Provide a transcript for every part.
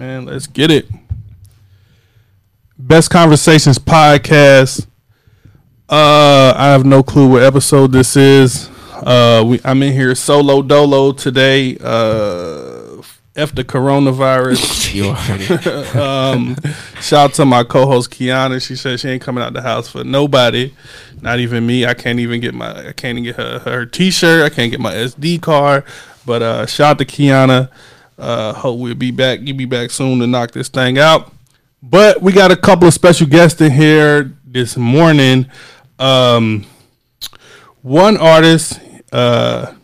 Man, let's get it. Best Conversations podcast. Uh, I have no clue what episode this is. Uh, we I'm in here solo dolo today. Uh, f the coronavirus. You already. um, shout out to my co-host Kiana. She said she ain't coming out the house for nobody, not even me. I can't even get my I can't even get her her T-shirt. I can't get my SD card. But uh, shout out to Kiana. Uh, hope we'll be back. You'll be back soon to knock this thing out. But we got a couple of special guests in here this morning. Um, one artist, uh,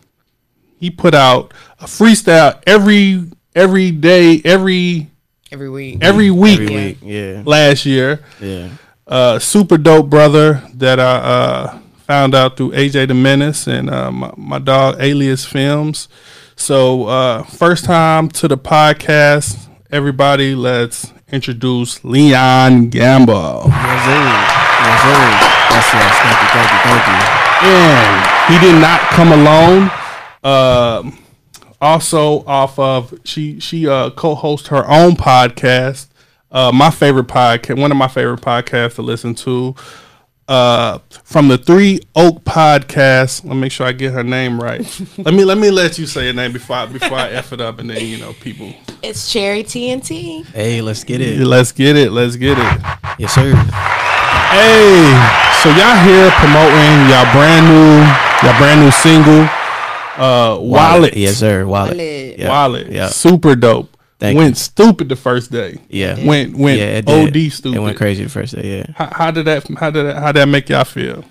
he put out a freestyle every every day, every every week. every week Every week. Yeah. last year. Yeah. Uh, super dope brother that I uh, found out through AJ the Menace and uh, my, my dog Alias Films. So uh, first time to the podcast, everybody. Let's introduce Leon Gamble. Yes, sir. Yes, sir. Yes, yes. Thank you. Thank you. Thank you. and he did not come alone. Um, also, off of she she uh, co-hosts her own podcast. Uh, my favorite podcast, one of my favorite podcasts to listen to, uh, from the Three Oak Podcast. Let me make sure I get her name right. let me let me let you say her name before I, before I f it up, and then you know people. It's Cherry TNT. Hey, let's get it. Let's get it. Let's get it. Yes, sir. Hey, so y'all here promoting y'all brand new, y'all brand new single, uh, Wallet. Yes, sir. Wallet. Wallet. Yeah. Wallet. Yeah. Super dope. Thank went stupid the first day. Yeah. Went went Yeah, it OD did. stupid. It went crazy the first day. Yeah. How, how did that how did that how did that make y'all feel?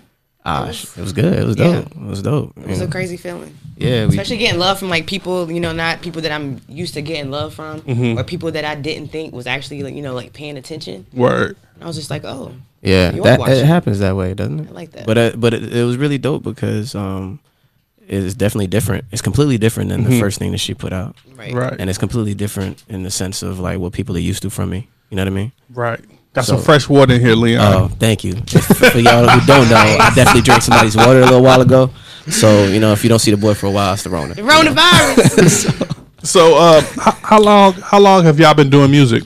Ah, sh- it was good. It was Yeah. dope. It was dope. It was yeah. a crazy feeling. Yeah, we, Especially getting love from like people, you know, not people that I'm used to getting love from, Mm-hmm. or people that I didn't think was actually, like, you know, like paying attention. Word. I was just like, oh, yeah, that it happens that way, doesn't it? I like that. But uh, but it, it was really dope because um, it's definitely different. It's completely different than the first thing that she put out, right, Right. and it's completely different in the sense of like what people are used to from me. You know what I mean? right. Got So- some fresh water in here, Leon. Oh, thank you. If- for y'all who don't know, I definitely drank somebody's water a little while ago. So you know, if you don't see the boy for a while, it's the Rona. Coronavirus. so uh how, how long how long have y'all been doing music?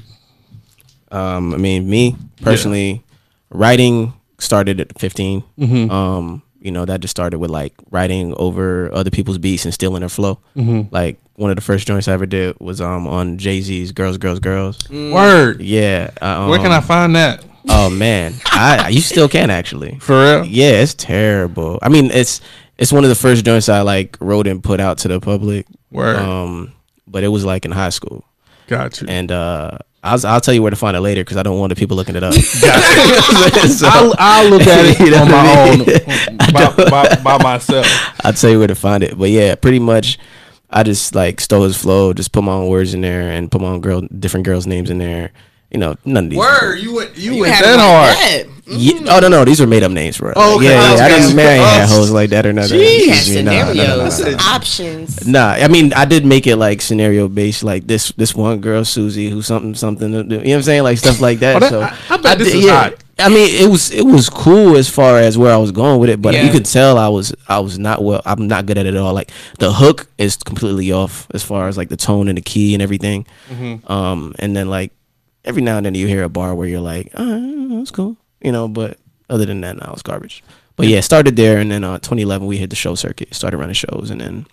Um, I mean, me personally, writing started at 15. Mm-hmm. Um, you know, that just started with like writing over other people's beats and stealing their flow. Mm-hmm. Like one of the first joints I ever did was um on Jay Z's "Girls, Girls, Girls." Word. Yeah. I, Where can I um, find that? Oh man, I you still can actually. For real? Yeah, it's terrible. I mean, it's it's one of the first joints I like wrote and put out to the public. Word. Um, but it was like in high school, Got you. and uh, I'll I'll tell you where to find it later because I don't want the people looking it up. So, I'll, I'll look at it You know on my I own by, by, by myself. I'll tell you where to find it. But yeah, pretty much, I just like stole his flow, just put my own words in there, and put my own girl, different girls' names in there. You know, none of these. Word. You went you, You went had that it hard. like that. Yeah, oh no, no, these were made up names, bro. Oh, okay. Yeah, yeah. I Okay. didn't marry Oh. hoes like that or nothing. You had Yeah, nah, nah, nah, nah, scenarios, options. Nah, I mean, I did make it like scenario based, like this this one girl Susie who something something. You know what I'm saying, like stuff like that. Oh, that- so I- I bet this did- is hot. I mean, it was it was cool as far as where I was going with it, but Yeah. you could tell I was I was not well. I'm not good at it at all. Like the hook is completely off as far as like the tone and the key and everything. Mm-hmm. Um, and then like every now and then you hear a bar where you're like, oh, that's cool, you know. But other than that, no, it's garbage. But yeah, started there, and then uh, 2011 we hit the show circuit, started running shows, and then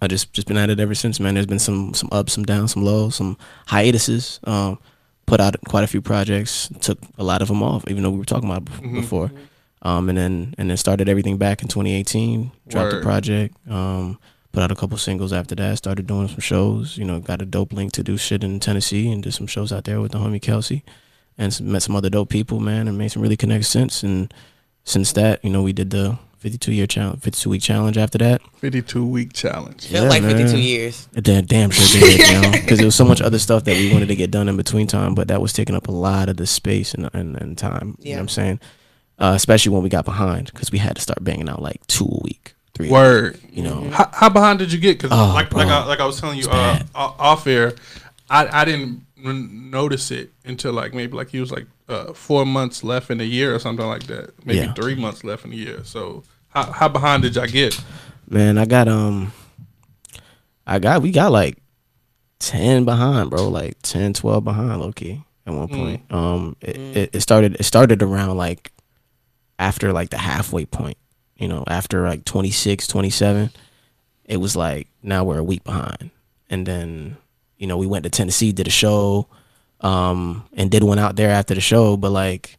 I just just been at it ever since, man. There's been some some ups, some downs, some lows, some hiatuses. Um, put out quite a few projects, took a lot of them off, even though we were talking about it bef- before. Um, and then and then started everything back in 2018. Dropped Word. the project. Um, put out a couple singles after that. Started doing some shows. You know, got a dope link to do shit in Tennessee and did some shows out there with the homie Kelsey, and some, met some other dope people, man, and made some really connect sense. And since that, you know, we did the 52 year challenge, 52 week challenge after that. 52 week challenge. Felt Yeah, like 52 years. Damn, damn sure did, you know, because there was so much other stuff that we wanted to get done in between time, but that was taking up a lot of the space and and, and time. You know Yeah. what I'm saying? Uh, especially when we got behind, because we had to start banging out like two a week, three. a week, Word. You know, How, how behind did you get? Because Oh, like like I, like I was telling you uh, off air, I I didn't notice it until like maybe like he was like uh, four months left in the year or something like that. Maybe Yeah. three months left in the year. So how how behind did y'all get? man, I got um, I got we got like 10 behind, bro. Like 10, 12 behind, low key at Mm. one point. Um, it, it, it started it started around like after like the halfway point, you know, after like 26, 27, it was like now we're a week behind. And then, you know, we went to Tennessee, did a show, um, and did one out there after the show, but like,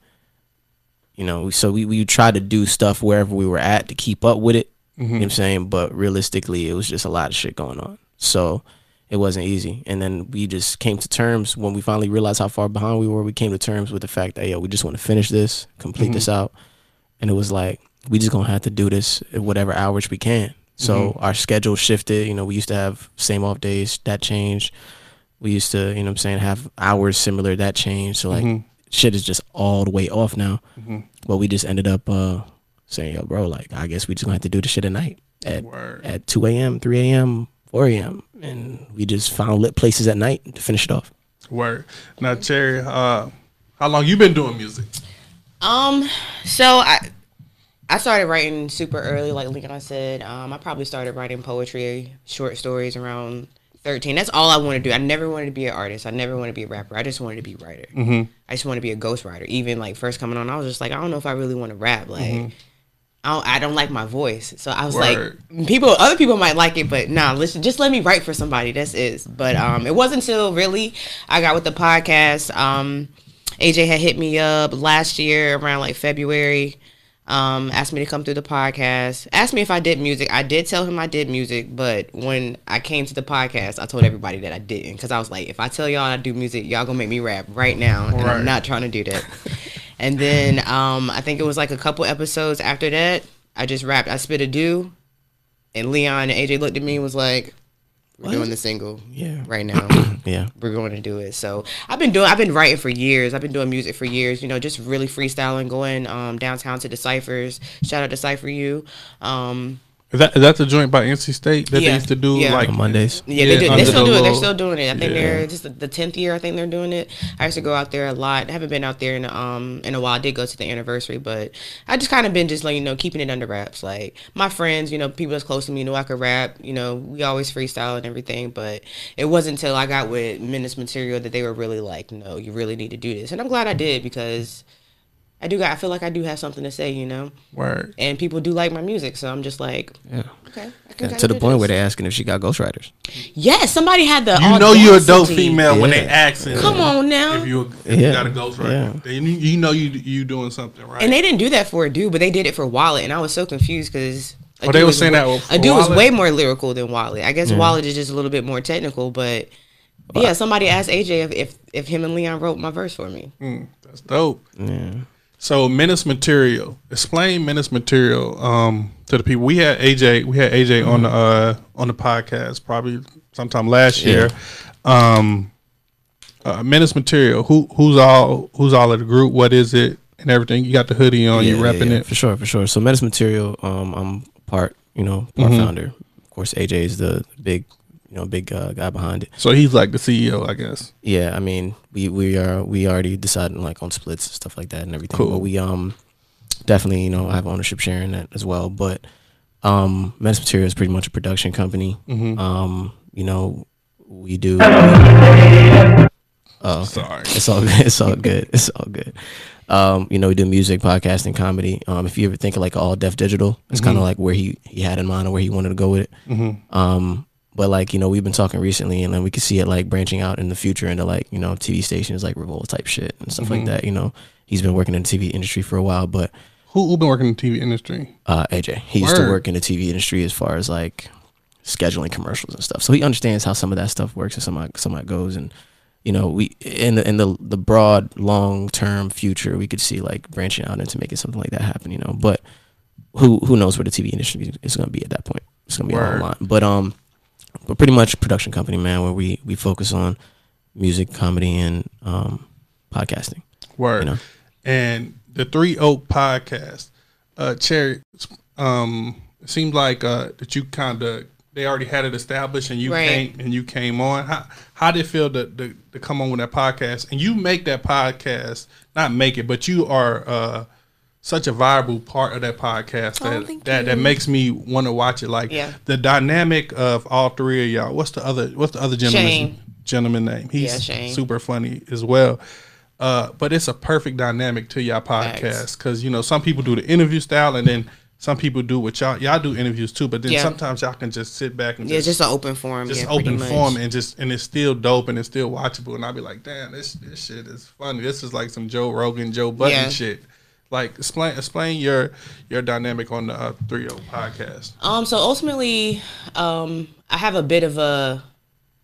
you know, so we, we tried to do stuff wherever we were at to keep up with it. You know what I'm saying? But realistically, it was just a lot of shit going on. So it wasn't easy. And then we just came to terms when we finally realized how far behind we were. We came to terms with the fact that, yo, we just want to finish this, complete this out. And it was like, we just going to have to do this at whatever hours we can. So our schedule shifted. You know, we used to have same off days. That changed. We used to, you know what I'm saying, have hours similar. That changed. So, like, shit is just all the way off now. But we just ended up uh, saying, yo, bro, like, I guess we just going to have to do the shit at night at, Word. at 2 a.m., 3 a.m., 4 a.m. And we just found lit places at night to finish it off. Word. Now, Cherry, uh, how long you been doing music? Um, so I I started writing super early, like Leon said. Um, I probably started writing poetry, short stories around thirteen. That's all I wanted to do. I never wanted to be an artist. I never wanted to be a rapper. I just wanted to be a writer. Mm-hmm. I just wanted to be a ghostwriter. Even like first coming on, I was just like, I don't know if I really want to rap. Like. I don't, I don't like my voice, so I was Word. like, people, other people might like it, but nah, listen, just let me write for somebody. That's it. But um, it wasn't until really I got with the podcast. Um, AJ had hit me up last year around like February. Um, asked me to come through the podcast. Asked me if I did music. I did tell him I did music, but when I came to the podcast, I told everybody that I didn't because I was like, if I tell y'all I do music, y'all gonna make me rap right now, and Right. I'm not trying to do that. and then um, I think it was like a couple episodes after that, I just rapped. I spit a do, and Leon and AJ looked at me and was like, "We're doing the single Yeah. right now." Yeah. we're going to do it. So I've been doing, I've been writing for years. I've been doing music for years. You know, just really freestyling, going um, downtown to the ciphers. Shout out to Cipher You. Um, Is that is that the joint by NC State that they used to do Yeah. like On Mondays. yeah, they, do, they still the do it. They're still doing it. I think Yeah. they're just the- the tenth year. I think they're doing it. I used to go out there a lot. I haven't been out there in um in a while. I did go to the anniversary, but I just kind of been just like you know keeping it under wraps. Like my friends, you know, people that's close to me knew I could rap. You know, we always freestyle and everything, but it wasn't until I got with Menace Material that they were really like, no, you really need to do this. And I'm glad I did because I do. got I feel like I do have something to say. You know, Word. and people do like my music, so I'm just like, Yeah. okay. I can Yeah, to the point this. where they're asking if she got ghostwriters. Yes, somebody had the. You know you're a dope audacity. female when they Yeah. asking. Come on now. If you if you got a ghostwriter, Yeah. then you, you know you you doing something right. And they didn't do that for a dude, but they did it for Wallet, and I was so confused because. Oh, they were saying that a for dude was way more lyrical than Wallet. I guess Wallet is just a little bit more technical, but yeah, somebody asked AJ if, if if him and Leon wrote my verse for me. Mm, that's dope. Yeah. So menace material. Explain menace material um, to the people. We had AJ. We had AJ on the uh, on the podcast probably sometime last year. Um, uh, menace material. Who who's all who's all of the group? What is it and everything? You got the hoodie on. you Yeah, repping yeah, it. for sure, for sure. So Menace Material, um, I'm part, you know, part Mm-hmm. founder. Of course, AJ is the big, you know, big uh, guy behind it. So he's like the CEO, I guess. Yeah, I mean, we we are we already decided like on splits and stuff like that and everything. Cool. But we um definitely, you know, I have ownership share in that as well. But um, Menace Material is pretty much a production company. Mm-hmm. Um, you know, we do. Oh, Sorry. it's all good. It's all good. It's all good. Um, you know, we do music, podcasting, comedy. Um, if you ever think of like all Def Digital, it's kind of like where he he had in mind or where he wanted to go with it. Um, but like you know, we've been talking recently, and then we could see it like branching out in the future into like you know TV stations like Revolt type shit and stuff like that. You know, he's been working in the TV industry for a while, but Who who been working in the TV industry? uh, AJ. He used to work in the TV industry as far as like scheduling commercials and stuff. So he understands how some of that stuff works and some of, some of that goes. And you know, we in the in the the broad long term future, we could see like branching out into making something like that happen. You know, but who who knows where the TV industry is going to be at that point? It's going to be Word. a whole lot. But um, but pretty much a production company, man, where we we focus on music, comedy, and um, podcasting. Word. You know. And the Three Oak podcast, uh, Cherry. Um, it seemed like uh, that you kind of they already had it established, and you Right. came and you came on. How how did it feel to, to to come on with that podcast? And you make that podcast, not make it, but you are uh, such a viable part of that podcast Oh, that thank that, that makes me want to watch it. Like Yeah. the dynamic of all three of y'all. What's the other? What's the other gentleman? Shane. gentleman name. He's Yeah, Shane. super funny as well. Uh, but it's a perfect dynamic to y'all podcast because you know some people do the interview style and then some people do what y'all y'all do interviews too. But then Yeah. sometimes y'all can just sit back and Yeah, just just an open forum. just yeah, open much. form and just and it's still dope and it's still watchable and I'll be like, damn, this this shit is funny. This is like some Joe Rogan, Joe Budden Yeah. shit. Like explain explain your your dynamic on the uh, Three O podcast. Um, so ultimately, um, I have a bit of a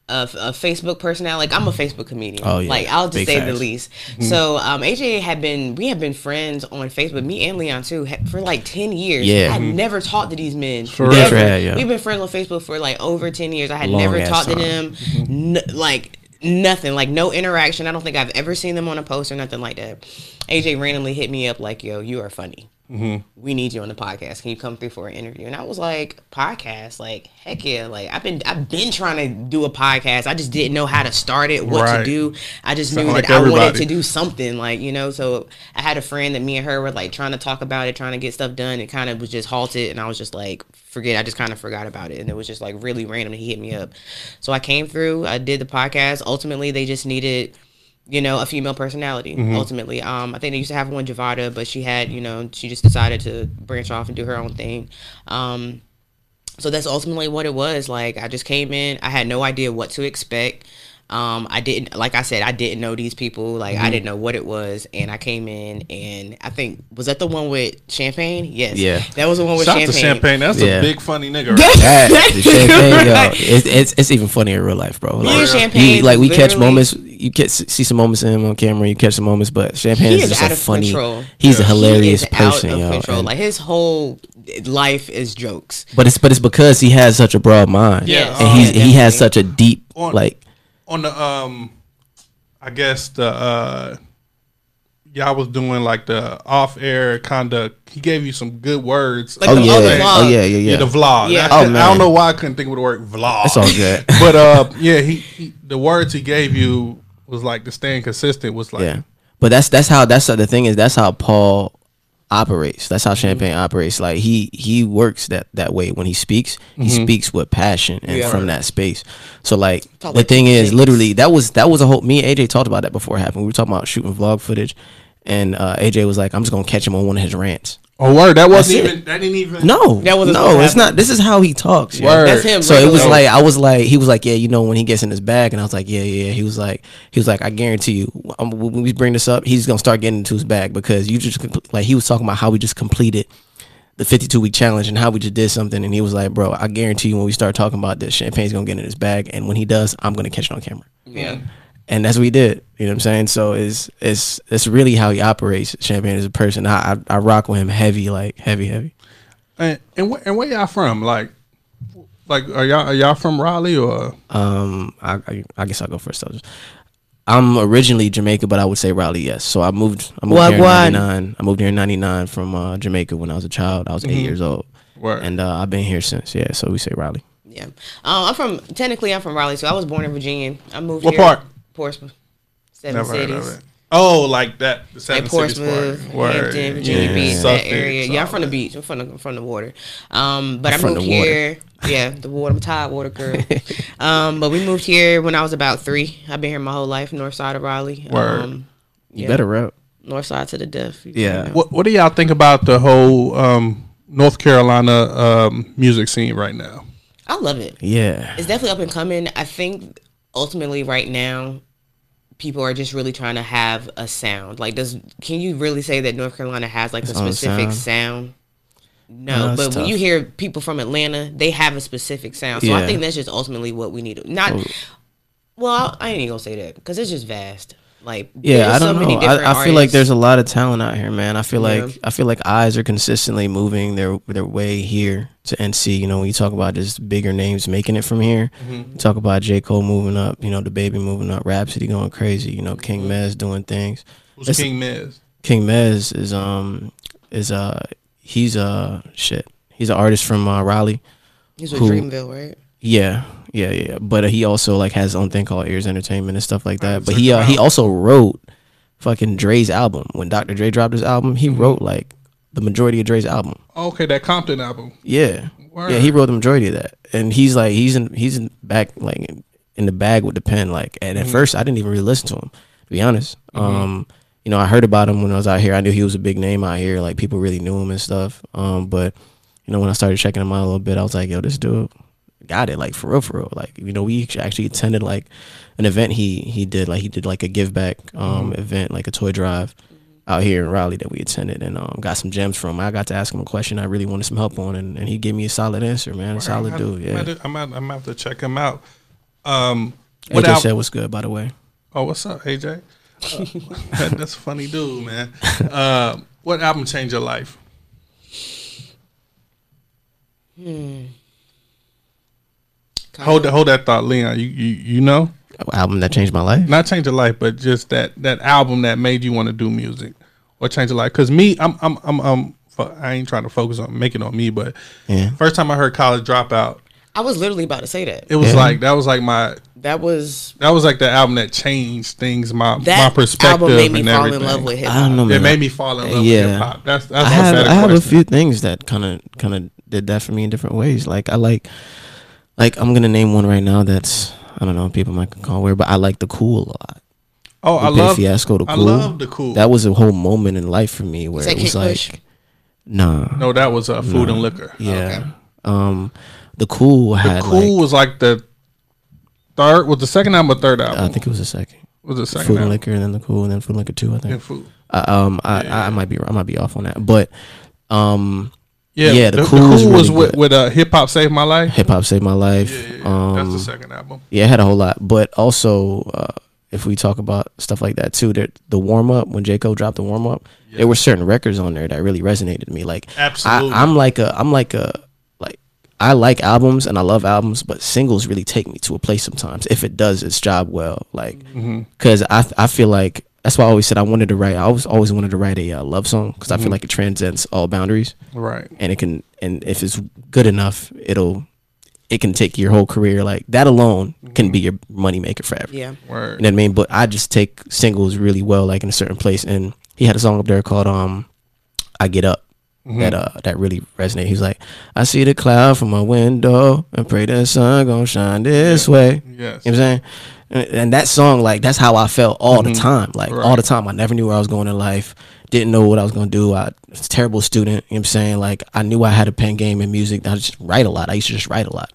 a, a Facebook personality. Like I'm a Facebook comedian. Oh, yeah. Like I'll just Big say the least. Mm-hmm. So um, AJ had been we have been friends on Facebook. Me and Leon too for like ten years. Yeah. I had never talked to these men. For real. Never. Sure had, yeah. We've been friends on Facebook for like over ten years. I had Long never ass talked to time. them. N- like nothing. Like no interaction. I don't think I've ever seen them on a post or nothing like that. AJ randomly hit me up like, "Yo, you are funny." Mm-hmm. we need you on the podcast. Can you come through for an interview? And I was like, podcast? Like, heck yeah. Like I've been I've been trying to do a podcast. I just didn't know how to start it, what Right. to do. I just Sound knew like that I wanted to do something, like, you know. So I had a friend that me and her were like trying to talk about it, trying to get stuff done. It kind of was just halted and I was just like, forget, I just kind of forgot about it. And it was just like really random. He hit me up. So I came through, I did the podcast. Ultimately they just needed you know, a female personality. Mm-hmm. Ultimately, um, I think they used to have one Javada, but she had, you know, she just decided to branch off and do her own thing. Um, so that's ultimately what it was. Like, I just came in, I had no idea what to expect. Um, I didn't, like I said, I didn't know these people. Like, Mm-hmm. I didn't know what it was, and I came in, and I think was that the one with Champagne? Yes, Yeah. that was the one with Shout Champagne. to Champagne. That's Yeah. a big funny nigga. Right? That, the champagne, yo, Right. it's, it's it's even funnier in real life, bro. Me and Like, Champagne you, like we catch moments, you catch see some moments in him on camera, you catch some moments, but champagne is is just out a of funny. control. He's a hilarious He person, out of yo. control. and- Like his whole life is jokes. but it's but it's because he has such a broad mind, Yeah, and he's he has such a deep On- like On the um, I guess the uh, y'all was doing like the off air kind of. He gave you some good words. Like oh the- yeah, oh, the oh vlog. yeah, yeah, yeah. Yeah, the vlog. Yeah. I, Oh, couldn't- I don't know why I couldn't think of the word vlog. It's all good. but uh, yeah, he, he the words he gave you was like the staying consistent was like Yeah, but that's that's how that's the thing is that's how Paul operates. That's how Champagne operates. Like he he works that that way when he speaks. He speaks with passion and Yeah. from that space. So like the thing is, things. literally that was that was a whole. Me and AJ talked about that before it happened. We were talking about shooting vlog footage, and uh, AJ was like, "I'm just gonna catch him on one of his rants." Oh word, that wasn't it. even that didn't even No, That wasn't no, supposed to it's not. This is how he talks. yo. Word. That's him. So it was regular. like I was like he was like yeah you know when he gets in his bag and I was like yeah yeah he was like he was like I guarantee you um, when we bring this up he's gonna start getting into his bag because you just like he was talking about how we just completed the 52 week challenge and how we just did something and he was like bro I guarantee you when we start talking about this champagne's gonna get in his bag and when he does I'm gonna catch it on camera yeah. And that's what he did you know what I'm saying so it's it's it's really how he operates champagne as a person I I, I rock with him heavy like heavy heavy And and, wh- and where y'all from? Like, like are y'all are y'all from Raleigh or? Um, I, I, I guess I'll go first. I'll just- I'm originally Jamaica, but I would say Raleigh, yes. So I moved. I moved here in '99. I moved here in '99 from uh, Jamaica when I was a child. I was 8 years old, Word. and uh, I've been here since. Yeah, so we say Raleigh. Yeah. Um, I'm from technically I'm from Raleigh, so I was born in Virginia. I moved What here. part? Portsmouth. Seven Never heard cities. of it. Oh, like that. The Like seven cities Portsmouth, part. Word. Hampton, Virginia Yeah. Beach, Suffolk, that area. Yeah, I'm from the beach. I'm from the from the water. Um, but I From moved here. Yeah, the water. I'm a tide water girl. um, but we moved here when I was about three. I've been here my whole life, north side of Raleigh. Word. Um, You better rep. north side to the death. Yeah. What What do y'all think about the whole um, North Carolina um, music scene right now? I love it. Yeah. It's definitely up and coming. I think ultimately right now, people are just really trying to have a sound. Like, does can you really say that North Carolina has like a Its own specific sound? sound? No, No, but when you hear people from Atlanta, they have a specific sound. So I think that's just ultimately what we need. Not oh. well, I ain't even gonna say that because it's just vast. Like Yeah, I don't many know. different I, I feel like there's a lot of talent out here, man. I feel Yeah. like I feel like eyes are consistently moving their their way here to NC. You know, when you talk about just bigger names making it from here, Mm-hmm. talk about J Cole moving up. You know, the baby moving up, Rapsody going crazy. You know, Mm-hmm. King Mez doing things. Who's It's- King Miz? King Mez is um is uh he's uh shit. He's an artist from uh, Raleigh. He's with who- Dreamville, right? Yeah, yeah, yeah. But uh, he also like has his own thing called Ears Entertainment and stuff like that. But he uh, he also wrote fucking Dre's album. When Dr. Dre dropped his album, he wrote like the majority of Dre's album. Okay, that Compton album. Yeah, Word. yeah. He wrote the majority of that, and he's like he's in he's in back like in the bag with the pen. Like, and at Mhm. first I didn't even really listen to him, to be honest. Mhm. Um, you know, I heard about him when I was out here. I knew he was a big name out here. Like people really knew him and stuff. Um, but you know, when I started checking him out a little bit, I was like, yo, this dude got it. Like for real, for real. Like you know, we actually attended like an event he he did. Like he did like a give back um Mhm. event, like a toy drive out here in Raleigh that we attended and um, got some gems from. I got to ask him a question I really wanted some help on, and, and he gave me a solid answer, man. A solid I'm dude. Yeah. I'm, at, I'm have to check him out. Um, AJ what al- said was good, by the way. Oh, what's up, AJ? Uh, that- that's a funny dude, man. Uh, what album changed your life? Hold that, hold that thought, Leon. You, you, you know, Album that changed my life. not change your life, but just that that album that made you want to do music or change your life. Because me, I'm, I'm, I'm, I'm I ain't trying to focus on making on me, but Yeah. first time I heard College Dropout, I was literally about to say that. it was Yeah. like that was like my That was that was like the album that changed things, my that my perspective album made me and fall everything. in love with hip I don't hop. know, It man. made me fall in love Yeah. with hip hop. That's that's I a have I have a few things that kind of kind of did that for me in different ways. Like I like like I'm gonna name one right now that's I don't know people might call weird, but I like the cool a lot. Oh, I Lupe love Fiasco the I cool. love the cool. That was a whole moment in life for me where it was Kid like Kush? nah. no, that was uh, food No. and liquor. Yeah. Um the cool had The cool like was like the third. Was the second album or third album? I think it was the second. was the second Food and liquor and then the cool and then food and liquor two, I think. Yeah, food. I, um, I, I, I might be I might be off on that, but um, Yeah, Yeah, the, The the Cool cool, was really with, with uh, hip hop saved my life. hip hop saved my life. Yeah, yeah. Um, that's the second album. yeah, it had a whole lot, but also uh, if we talk about stuff like that too, the warm up when J Cole dropped the warm up, Yeah. there were certain records on there that really resonated with me. Like Absolutely. I, I'm like a I'm like a like I like albums and I love albums, but singles really take me to a place sometimes if it does its job well. Like because I I feel like that's why I always said I wanted to write. I always always wanted to write a uh, love song because I feel Mhm. like it transcends all boundaries Right. and it can and if it's good enough, it'll it can take your whole career. Like that alone can be your money maker forever. Yeah. You Word. know what I mean? But I just take singles really well, like in a certain place. And he had a song up there called um I Get Up Mhm. that uh that really resonated. He was like, I see the cloud from my window and pray the sun gonna shine this way. Yes. You know what I'm saying? And, and that song, like, that's how I felt all the Mhm. time. Like, all the time. I never knew where I was going in life. Didn't know what I was going to do. I was a terrible student. You know what I'm saying? Like, I knew I had a pen game in music. I just write a lot. I used to just write a lot.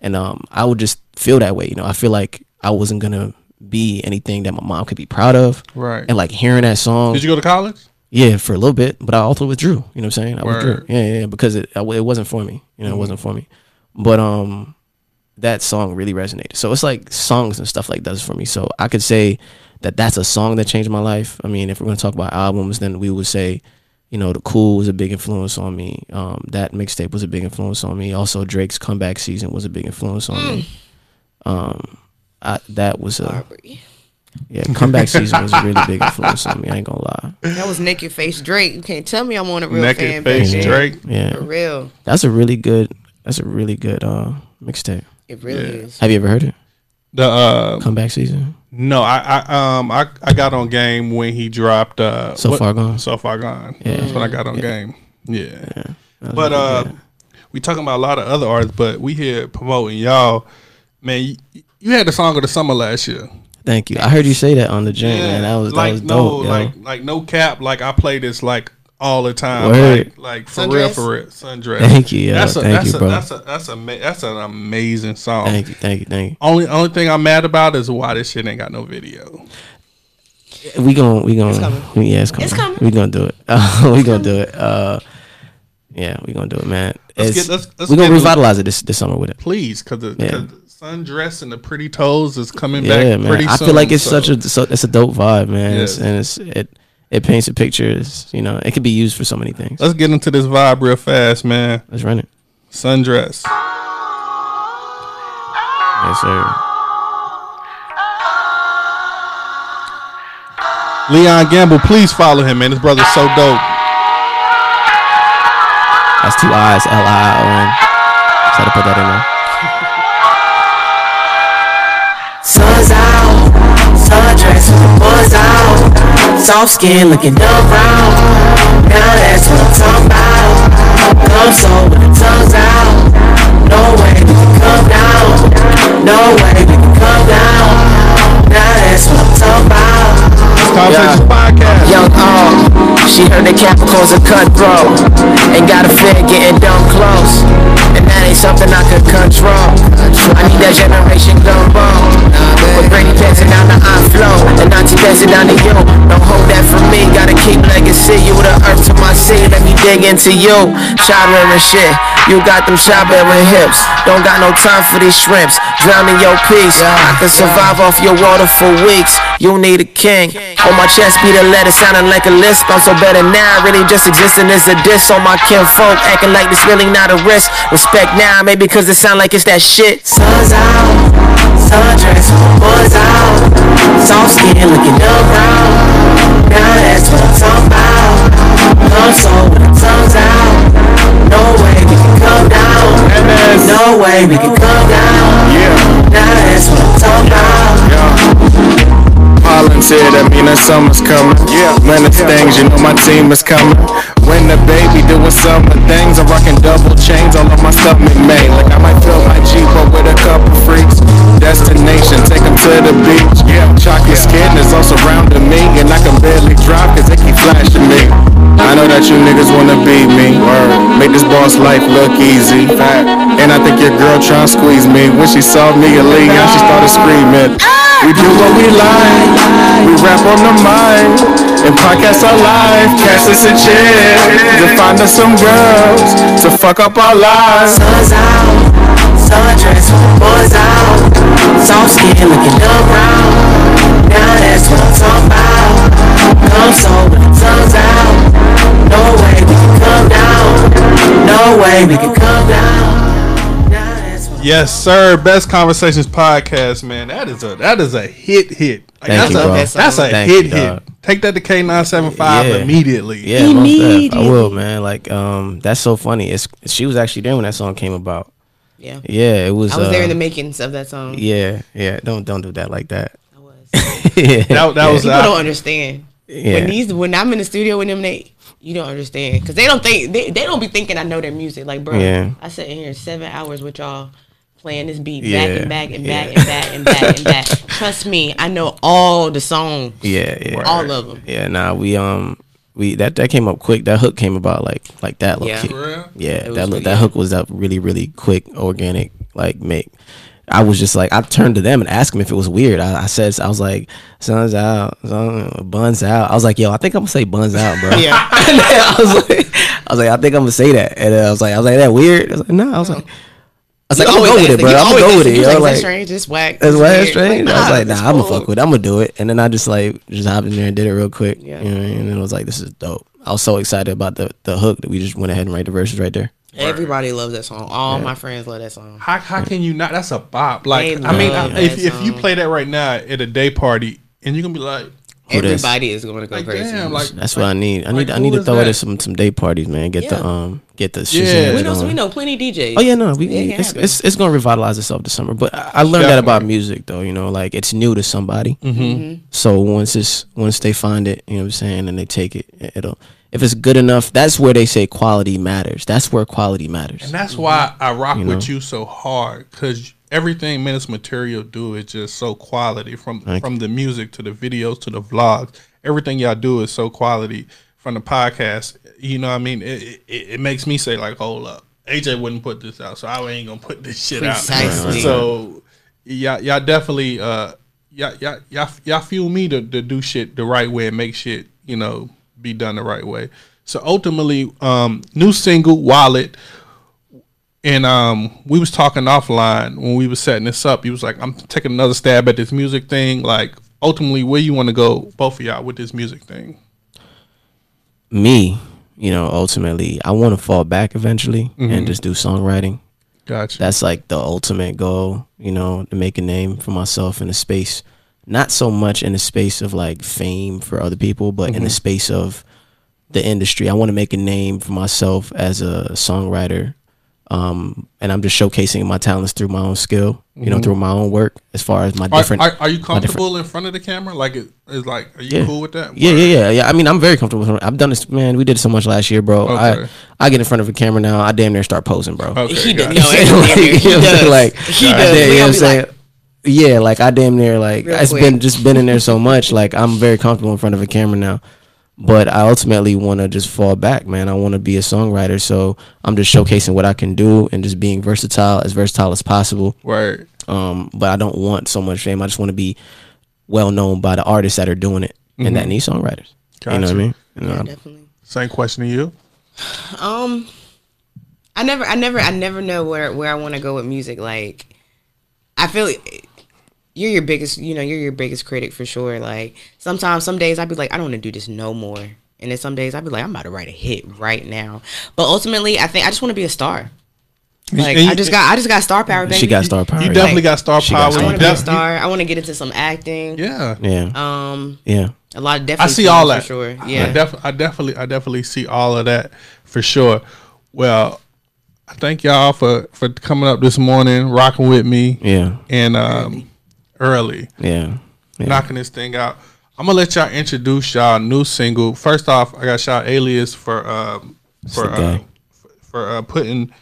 And um, I would just feel that way. You know, I feel like I wasn't going to be anything that my mom could be proud of. Right. And like hearing that song, Did you go to college? yeah, for a little bit, but I also withdrew. You know what I'm saying? I withdrew. Yeah, yeah, yeah, because it I- it wasn't for me. You know, Mhm. it wasn't for me. But um, that song really resonated. So it's like songs and stuff like that is for me. So I could say that that's a song that changed my life. I mean, if we're gonna talk about albums, then we would say, you know, the Cool was a big influence on me. Um, that mixtape was a big influence on me. Also, Drake's comeback season was a big influence on me. Um, I, that was a Barbary. yeah comeback season was a really big influence on me. I ain't gonna lie. That was naked face Drake. You can't tell me I'm on a real Naked fan Face baby. Drake. Yeah, For real. That's a really good. That's a really good uh mixtape. It really Yeah. is. Have you ever heard it? The uh, Comeback season. no, I, I um I, I got on game when he dropped uh So Far Gone? So far gone. Yeah. That's when I got on Yeah. game. Yeah. Yeah. But really uh, good. we talking about a lot of other artists, but we here promoting y'all. Man, you, you had the song of the summer last year. thank you. I heard you say that on the gym, man. That was like that was no, dope. yo. like like no cap. Like I play this like all the time. Word. Like, like for real, for real. Sundress. Thank you, yo. That's a Thank that's you, a bro. that's a that's a that's an amazing song. Thank you, thank you, thank you. Only only thing I'm mad about is why this shit ain't got no video. you. We gon' we gon' coming. yeah, it's coming. It's coming. We gonna do it. Uh, we gonna do it. Uh, yeah, we gonna do it, man. Let's get let's, let's we gonna get revitalize it this this summer with it. please because the, Yeah. 'cause the sundress and the pretty toes is coming Yeah, back man. pretty I soon. feel like it's so- such a so, it's a dope vibe, man. It's, and it's it it paints a picture. It's, you know, it could be used for so many things. Let's get into this vibe real fast, man. Let's run it. Sundress. Yes, sir. Leon Gamble, please follow him, man. His brother's so dope. That's two eyes. L I O N. Just had to put that in there. Soft skin looking dumb brown. Now that's what I'm talking about. Come so with the tongues out. No way we can come down. No way we can come down. Now that's what I'm talking about. Conversations podcast. Young uh, all, she heard the Capricorns are cutthroat And got a fear getting dumb close And that ain't something I could control I need that generation gumbo With Brady dancing down the I into you. Child shit, you got them child bearing hips. Don't got no time for these shrimps. Drowning your peace. I can survive off your water for weeks. You need a king. On my chest be the letter sounding like a lisp. I'm so better now, really just existing as a diss On my kinfolk, acting like this really not a risk. Respect now, maybe cause it sound like it's that shit. Sun's out, sundress, boys out. Soft skin looking brown Now that's what I'm talking about Come so with the tongues out. No way we can come down. And there's No way we can come down. Yeah, Now that's what I'm talking about. Yeah. Holland's here, that mean that summer's coming. Yeah, when it's things, you know my team is coming. When the baby doing summer things, I'm rocking double boss life look easy. And I think your girl tryna squeeze me. When she saw me a league, she started screaming. We do what we like. We rap on the mind. And podcast our life. Cast us a chair. To find us some girls. To fuck up our lives. Sun's out, sundress, boys out Soft skin looking dumb brown Now that's what I'm talking about Come so with the tongues out No way we can come down No way we can come down Now that's what Yes, sir. Best conversations podcast, man. That is a that is a hit hit. Like, Thank that's you, a bro. that's a Thank hit you, hit. dog. Take that to K nine seven five Yeah. immediately. Yeah, most def. I will, man. Like, um, that's so funny. It's she was actually there when that song came about. Yeah. Yeah, it was. I was there uh, in the makings of that song. Yeah, yeah. Don't don't do that like that. I was. yeah, That, that was People uh, don't understand. yeah. When these when I'm in the studio with them, they you don't understand because they don't think they, they don't be thinking I know their music. Like, bro, Yeah. I sat in here seven hours with y'all playing this beat Yeah, back and back and back yeah. and back and back and back. Trust me, I know all the songs. yeah, yeah. All of them. Yeah, nah, we um we that that came up quick. That hook came about like like that. Yeah. Yeah, For real? yeah. That look that hook was up really really quick, organic. Like make. I was just like I turned to them and asked them if it was weird. I, I said I was like sun's out, sun, buns out. I was like yo, I think I'm gonna say buns out, bro. Yeah. I was like, I was like, I think I'm gonna say that, and then I was like, I was like, that weird. I was like, no, I was like, I was like, I'm gonna go with it, bro. I'm gonna go with it. You Yo. like, Like, strange, it's whack. it's why weird." it's strange. I was like, nah, I'm gonna cool. fuck with. it. I'm gonna do it. And then I just like just hopped in there and did it real quick. Yeah. You know, and then it was like, this is dope. I was so excited about the the hook that we just went ahead and write the verses right there. Everybody loves that song. All my friends love that song. How, how can you not? That's a bop. Like They I mean, I- if that if you play that right now at a day party, and you're gonna be like, Who this? Everybody is going to go like crazy. damn, like That's what I need. I like, need I need to is throw it at some some day parties, man. Get the Yeah. um get the Yeah. We know going. we know plenty DJs. Oh yeah, no, we, It can it's, it's it's gonna revitalize itself this summer. But I, I learned that about music, though. You know, like it's new to somebody. Mm-hmm. So once it's once they find it, you know what I'm saying, and they take it, it'll if it's good enough. That's where they say quality matters. That's where quality matters. And that's why I rock You with you so hard because everything Menace Material do is just so quality from from the music to the videos to the vlogs. Everything y'all do is so quality from the podcast. You know what I mean? It, it, it makes me say like, hold up, AJ wouldn't put this out, so I ain't gonna put this shit Precisely. out. So y'all y'all definitely uh y'all y'all y'all, y'all fuel me to, to do shit the right way and make shit you know be done the right way. So ultimately, um, new single Wallet. And um we was talking offline when we was setting this up. He was like i'm taking another stab at this music thing. Like ultimately where you want to go both of y'all with this music thing? Me, you know, ultimately, I want to fall back eventually and just do songwriting. gotcha. That's like the ultimate goal, you know, to make a name for myself in a space, not so much in the space of like fame for other people, but in the space of the industry. I want to make a name for myself as a songwriter, Um, and I'm just showcasing my talents through my own skill, you know, through my own work. As far as my Mm-hmm. Are, different, are, are you comfortable in front of the camera? Like it is like are you Yeah. cool with that? Yeah, yeah, yeah, yeah. I mean, I'm very comfortable. With. I've done this, man. We did so much last year, bro. Okay. I I get in front of a camera now. I damn near start posing, bro. Okay, He got does. No, everything. He know what I'm saying? does. Like, He does. damn- We you know what I'm saying? like- yeah, like I damn near like Real it's quick. been just been in there so much. Like I'm very comfortable in front of a camera now. But I ultimately want to just fall back, man. I want to be a songwriter, so I'm just showcasing what I can do and just being versatile, as versatile as possible. Right. Um, but I don't want so much fame. I just want to be well known by the artists that are doing it and that need songwriters. You know what Mm-hmm. I mean? You know, Yeah, definitely. Same question to you. Um, I never, I never, I never know where where I want to go with music. Like, I feel like you're your biggest, you know, you're your biggest critic for sure. Like, sometimes, some days I'd be like, I don't want to do this no more, and then some days I'd be like, I'm about to write a hit right now. But ultimately, I think I just want to be a star. Like, you- I just got, I just got star power, baby. she got star power. You yeah. definitely got star power. got I You want to be a star. I want to get into some acting. Yeah. yeah, Um, yeah. a lot of definitely. I see all films that. for sure. I, Yeah. def- I definitely, I definitely see all of that for sure. Well, I thank y'all for for coming up this morning, rocking with me, Yeah, and um, early, yeah, yeah. knocking this thing out. I'm gonna let y'all introduce y'all new single. First off, I got y'all alias for um for uh, for, for uh, putting.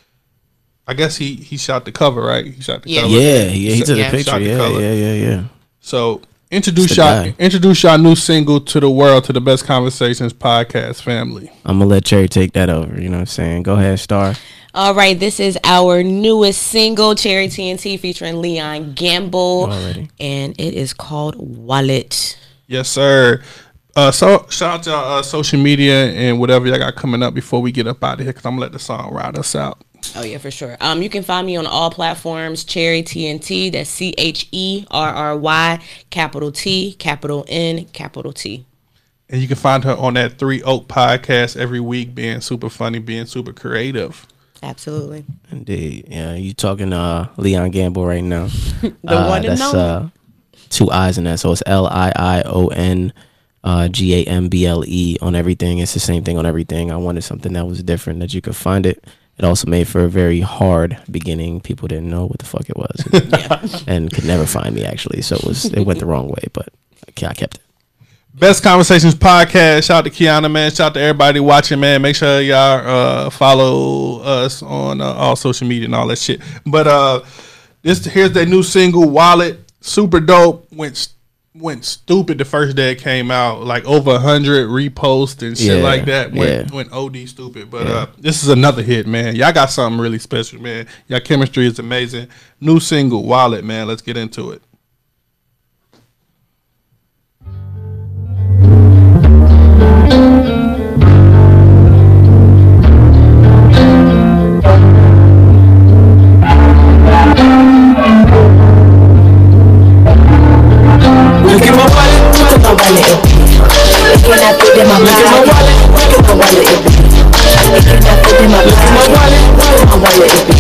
I guess he he shot the cover, right? He shot the Yeah. cover. yeah, yeah. He took Yeah. a picture. Shot the Yeah, color. yeah, yeah, yeah. So introduce y'all guy. introduce y'all new single to the world to the best conversations podcast family. I'm gonna let Cherry take that over. You know what I'm saying? Go ahead, Star. All right, this is our newest single, Cherry TNT, featuring Leon Gamble, Already. and it is called Wallet. Yes, sir. Uh, so shout out to uh, social media and whatever y'all got coming up before we get up out of here, because I'm gonna let the song ride us out. Oh yeah, for sure. Um, you can find me on all platforms, Cherry TNT. That's C H E R R Y, capital T, capital N, capital T. And you can find her on that Three Oak podcast every week, being super funny, being super creative. Absolutely. Indeed. Yeah, you talking uh Leon Gamble right now. The Uh, one and that's only. uh two eyes in that. So it's L I I O N uh G A M B L E on everything. It's the same thing on everything. I wanted something that was different that you could find it. It also made for a very hard beginning. People didn't know what the fuck it was, and could never find me actually. So it was it went the wrong way, but I kept it. Best Conversations podcast. Shout out to Kiana, man. Shout out to everybody watching, man. Make sure y'all uh, follow us on uh, all social media and all that shit. But uh, this here's their new single, Wallet. Super dope. Went went stupid the first day it came out. Like over a hundred reposts and shit Yeah, like that. Went yeah. went OD stupid. But uh, this is another hit, man. Y'all got something really special, man. Y'all chemistry is amazing. New single, Wallet, man. Let's get into it. that fit in my wallet. Look at my wallet. Look at my wallet. Look at my wallet. Look at my wallet.